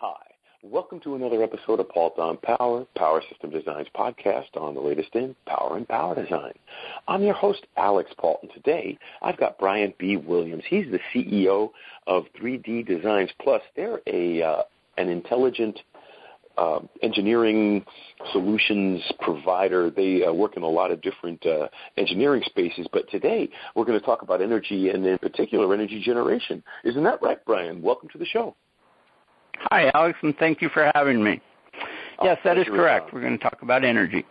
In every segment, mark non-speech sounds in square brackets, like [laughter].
Hi, welcome to another episode of Pault on Power, Power System Designs podcast on the latest in power and power design. I'm your host, Alex Paulton. Today, I've got Brian B. Williams. He's the CEO of 3D Designs Plus. They're a uh, an intelligent uh, engineering solutions provider. They uh, work in a lot of different uh, engineering spaces, but today we're going to talk about energy and in particular energy generation. Isn't that right, Brian? Welcome to the show. Hi, Alex, and thank you for having me. Oh, yes, that is correct. We're going to talk about energy.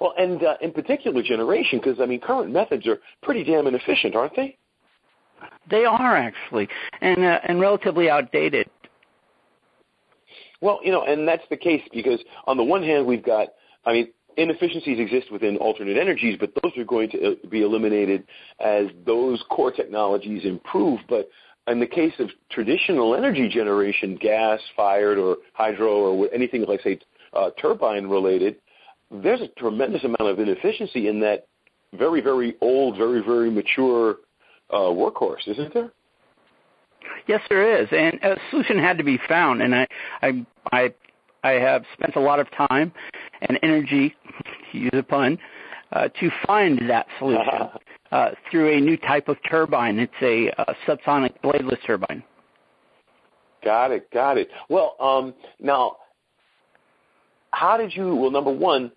Well, and uh, in particular generation, because I mean, current methods are pretty damn inefficient, aren't they? They are actually, and uh, and relatively outdated. Well, you know, and that's the case because on the one hand, we've got, I mean, inefficiencies exist within alternate energies, but those are going to uh, be eliminated as those core technologies improve. But in the case of traditional energy generation, gas-fired or hydro or anything like, say, uh, turbine-related, there's a tremendous amount of inefficiency in that very, very old, very, very mature uh, workhorse, isn't there? Yes, there is, and a solution had to be found. And I, I, I, I have spent a lot of time and energy, [laughs] to use a pun, uh, to find that solution [laughs] through a new type of turbine. It's a, a subsonic bladeless turbine. Got it, got it. Well, um, now, how did you? Well, number one,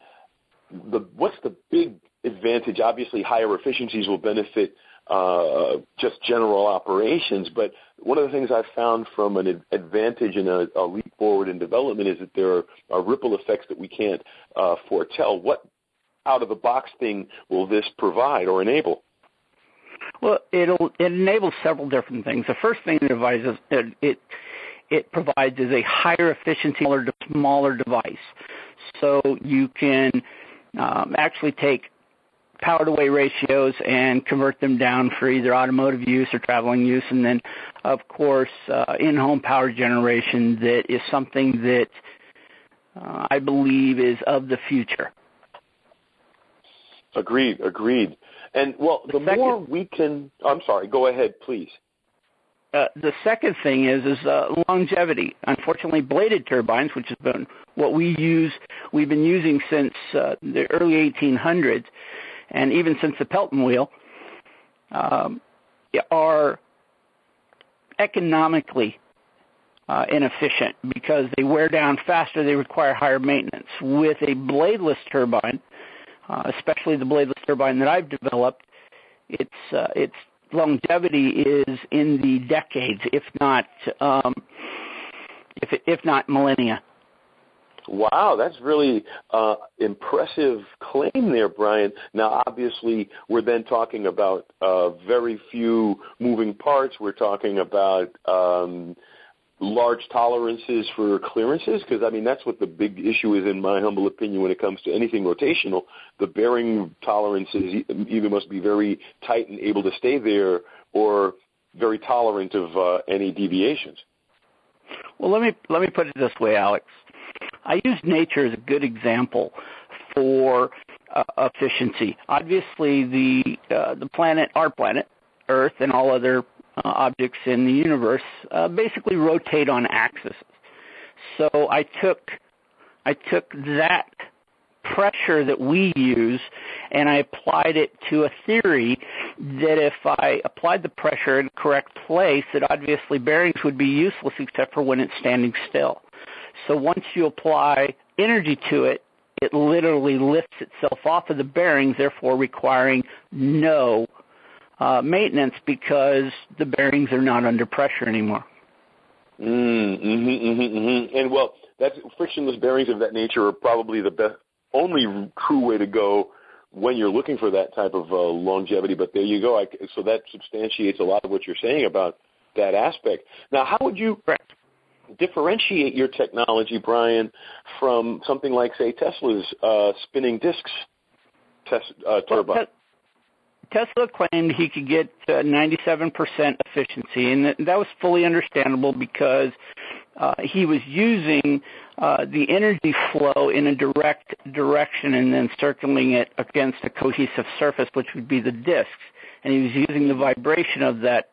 the what's the big advantage? Obviously, higher efficiencies will benefit uh, just general operations. But one of the things I've found from an advantage and a, a leap forward in development is that there are, are ripple effects that we can't uh, foretell. What out of the box thing will this provide or enable? Well, it'll it enables several different things. The first thing it is it it, it provides is a higher efficiency, smaller, smaller device. So you can um, actually take power to weight ratios and convert them down for either automotive use or traveling use. And then, of course, uh, in-home power generation that is something that uh, I believe is of the future. Agreed, agreed. And well, the, The second- more we can, I'm sorry, go ahead, please. Uh, the second thing is is uh, longevity. Unfortunately, bladed turbines, which has been what we use, we've been using since uh, the early 1800s, and even since the Pelton wheel, um, are economically uh, inefficient because they wear down faster. They require higher maintenance. With a bladeless turbine, especially the bladeless turbine that I've developed, its uh, its longevity is in the decades, if not um, if if not millennia. Wow, that's really uh, impressive claim there, Brian. Now, obviously, we're then talking about uh, very few moving parts. We're talking about um, large tolerances for clearances, because I mean that's what the big issue is, in my humble opinion, when it comes to anything rotational. The bearing tolerances e- either must be very tight and able to stay there, or very tolerant of uh, any deviations. Well, let me let me put it this way, Alex. I use nature as a good example for uh, efficiency. Obviously, the uh, the planet, our planet, Earth, and all other objects in the universe uh, basically rotate on axes. So I took I took that pressure that we use and I applied it to a theory that if I applied the pressure in the correct place, that obviously bearings would be useless except for when it's standing still. So once you apply energy to it, it literally lifts itself off of the bearings, therefore requiring no uh, maintenance because the bearings are not under pressure anymore. Mm, hmm hmm hmm And well, that's frictionless bearings of that nature are probably the best, only true way to go when you're looking for that type of uh, longevity. But there you go. I, so that substantiates a lot of what you're saying about that aspect. Now, how would you Correct. differentiate your technology, Brian, from something like, say, Tesla's uh, spinning discs tes- uh, turbine? Well, Tesla claimed he could get uh, 97% efficiency, and that- was fully understandable because uh, he was using uh, the energy flow in a direct direction and then circling it against a cohesive surface, which would be the discs. And he was using the vibration of that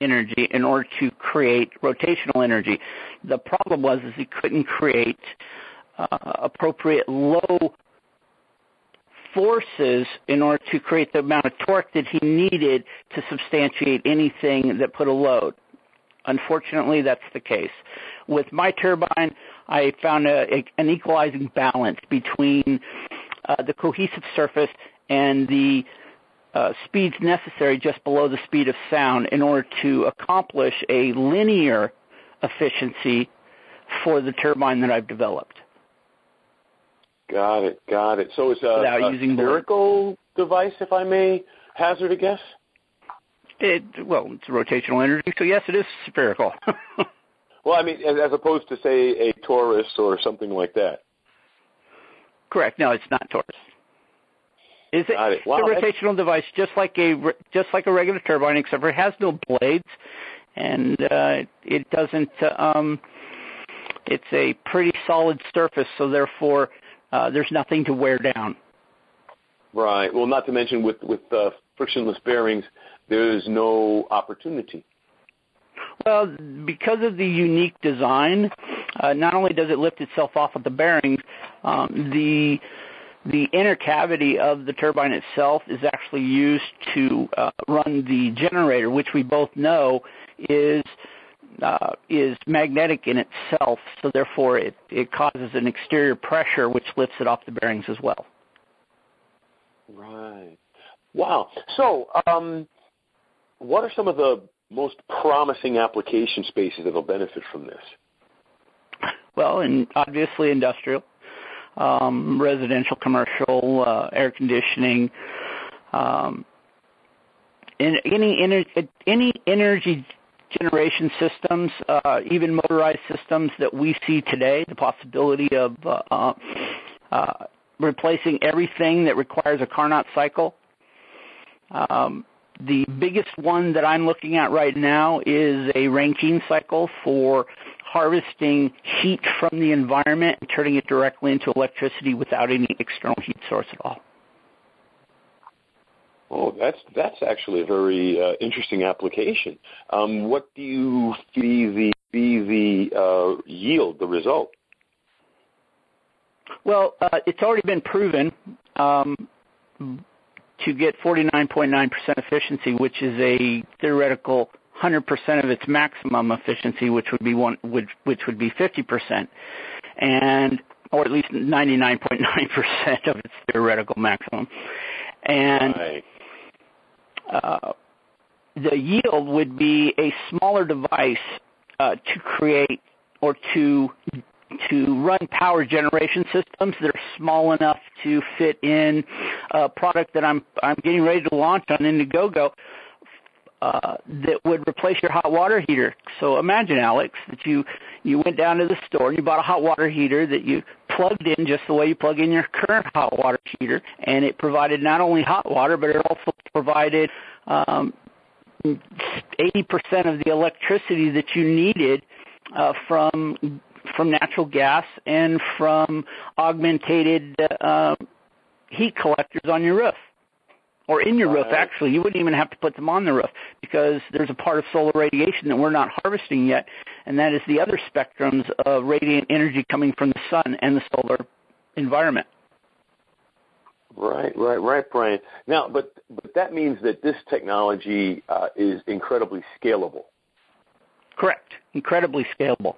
energy in order to create rotational energy. The problem was is he couldn't create uh, appropriate low forces in order to create the amount of torque that he needed to substantiate anything that put a load. Unfortunately, that's the case. With my turbine, I found a, a, an equalizing balance between uh, the cohesive surface and the uh, speeds necessary just below the speed of sound in order to accomplish a linear efficiency for the turbine that I've developed. Got it, got it. So it's a, a spherical device, if I may hazard a guess? It, well, it's rotational energy, so yes, it is spherical. [laughs] well, I mean, as, as opposed to, say, a torus or something like that. Correct. No, it's not torus. Is it, it. Wow, it's a rotational device, just like a just like a regular turbine, except for it has no blades, and uh, it doesn't. Um, it's a pretty solid surface, so therefore there's nothing to wear down. Right. Well, not to mention with with uh, frictionless bearings, there is no opportunity. Well, because of the unique design, uh, not only does it lift itself off of the bearings, um, the the inner cavity of the turbine itself is actually used to uh, run the generator, which we both know is uh, is magnetic in itself, so therefore it, it causes an exterior pressure which lifts it off the bearings as well. Right. Wow. So, um, what are some of the most promising application spaces that will benefit from this? Well, and obviously industrial, um, residential, commercial, uh, air conditioning, um, in any ener- any energy generation systems, uh, even motorized systems that we see today, the possibility of uh, uh, replacing everything that requires a Carnot cycle. Um, the biggest one that I'm looking at right now is a Rankine cycle for harvesting heat from the environment and turning it directly into electricity without any external heat source at all. Oh, that's that's actually a very uh, interesting application. Um, what do you see the be the uh, yield, the result? Well, uh, it's already been proven um, to get 49.9% efficiency, which is a theoretical 100% of its maximum efficiency, which would be one, which, which would be 50%, and or at least 99.9% of its theoretical maximum. And right the yield would be a smaller device uh, to create or to to run power generation systems that are small enough to fit in a product that I'm I'm getting ready to launch on Indiegogo uh, that would replace your hot water heater. So imagine, Alex, that you you went down to the store and you bought a hot water heater that you plugged in just the way you plug in your current hot water heater, and it provided not only hot water, but it also provided um, 80% of the electricity that you needed uh, from from natural gas and from augmented uh, heat collectors on your roof or in your roof actually. You wouldn't even have to put them on the roof because there's a part of solar radiation that we're not harvesting yet and that is the other spectrums of radiant energy coming from the sun and the solar environment. Right right right brian. Now but but that means that this technology uh, is incredibly scalable. Correct. Incredibly scalable.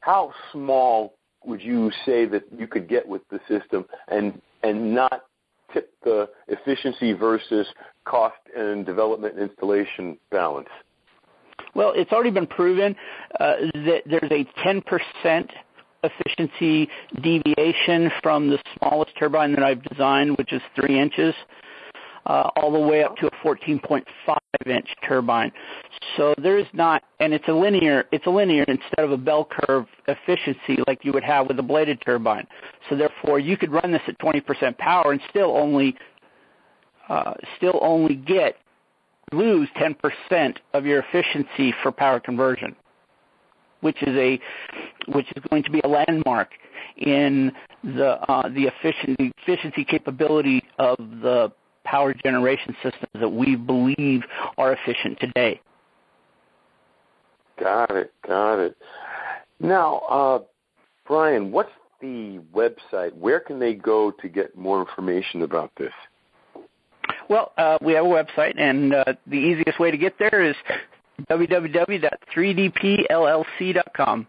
How small would you say that you could get with the system and and not tip the efficiency versus cost and development installation balance? Well, it's already been proven uh, that there's a 10% efficiency deviation from the smallest turbine that I've designed, which is three inches all the way up to a 14.5 inch turbine. So there is not, and it's a linear, it's a linear instead of a bell curve efficiency like you would have with a bladed turbine. So therefore, you could run this at 20% power and still only, uh, still only get lose 10% of your efficiency for power conversion, which is a, which is going to be a landmark in the uh, the efficiency efficiency capability of the power generation systems that we believe are efficient today. Got it. Got it. Now, uh, Brian, what's the website? Where can they go to get more information about this? Well, uh, we have a website, and uh, the easiest way to get there is www.3dpllc.com.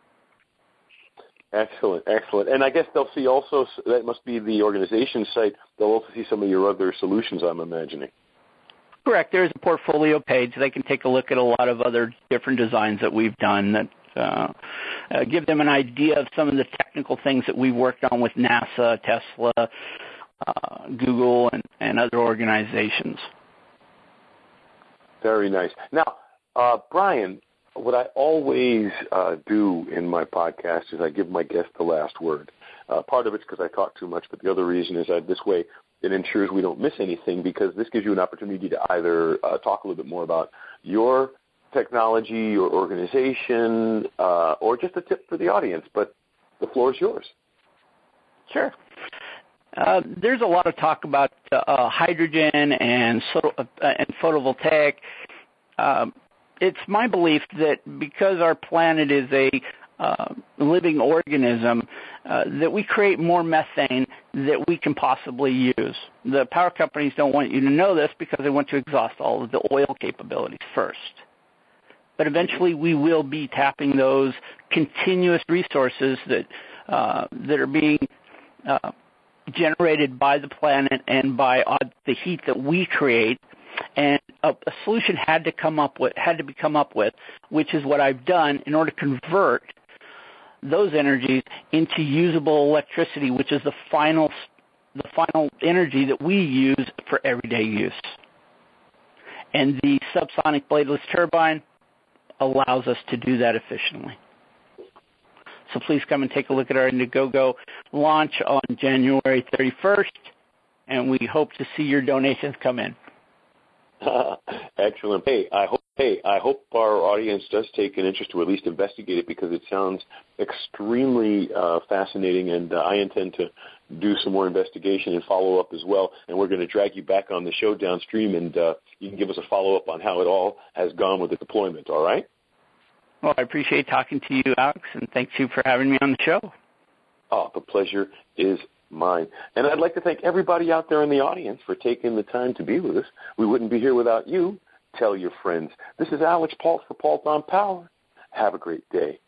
Excellent, excellent. And I guess they'll see also, that must be the organization site, they'll also see some of your other solutions, I'm imagining. Correct. There's a portfolio page. They can take a look at a lot of other different designs that we've done that uh, uh, give them an idea of some of the technical things that we've worked on with NASA, Tesla, uh, Google, and, and other organizations. Very nice. Now, uh, Brian, what I always uh, do in my podcast is I give my guest the last word. Uh, part of it's because I talk too much, but the other reason is that this way it ensures we don't miss anything because this gives you an opportunity to either uh, talk a little bit more about your technology, your organization, uh, or just a tip for the audience. But the floor is yours. Sure. Uh, there's a lot of talk about uh, hydrogen and, so, uh, and photovoltaic. Um, it's my belief that because our planet is a uh, living organism, uh, that we create more methane that we can possibly use. The power companies don't want you to know this because they want to exhaust all of the oil capabilities first. But eventually we will be tapping those continuous resources that, uh, that are being uh, generated by the planet and by the heat that we create and a, a solution had to come up with had to be come up with, which is what I've done in order to convert those energies into usable electricity, which is the final the final energy that we use for everyday use. And the subsonic bladeless turbine allows us to do that efficiently. So please come and take a look at our Indiegogo launch on January 31st, and we hope to see your donations come in. [laughs] Excellent. Hey, I hope hey, I hope our audience does take an interest to at least investigate it because it sounds extremely uh, fascinating, and uh, I intend to do some more investigation and follow up as well. And we're going to drag you back on the show downstream, and uh, you can give us a follow up on how it all has gone with the deployment. All right? Well, I appreciate talking to you, Alex, and thank you for having me on the show. Oh, the pleasure is mine. And I'd like to thank everybody out there in the audience for taking the time to be with us. We wouldn't be here without you. Tell your friends. This is Alex Pault for Pault on Power. Have a great day.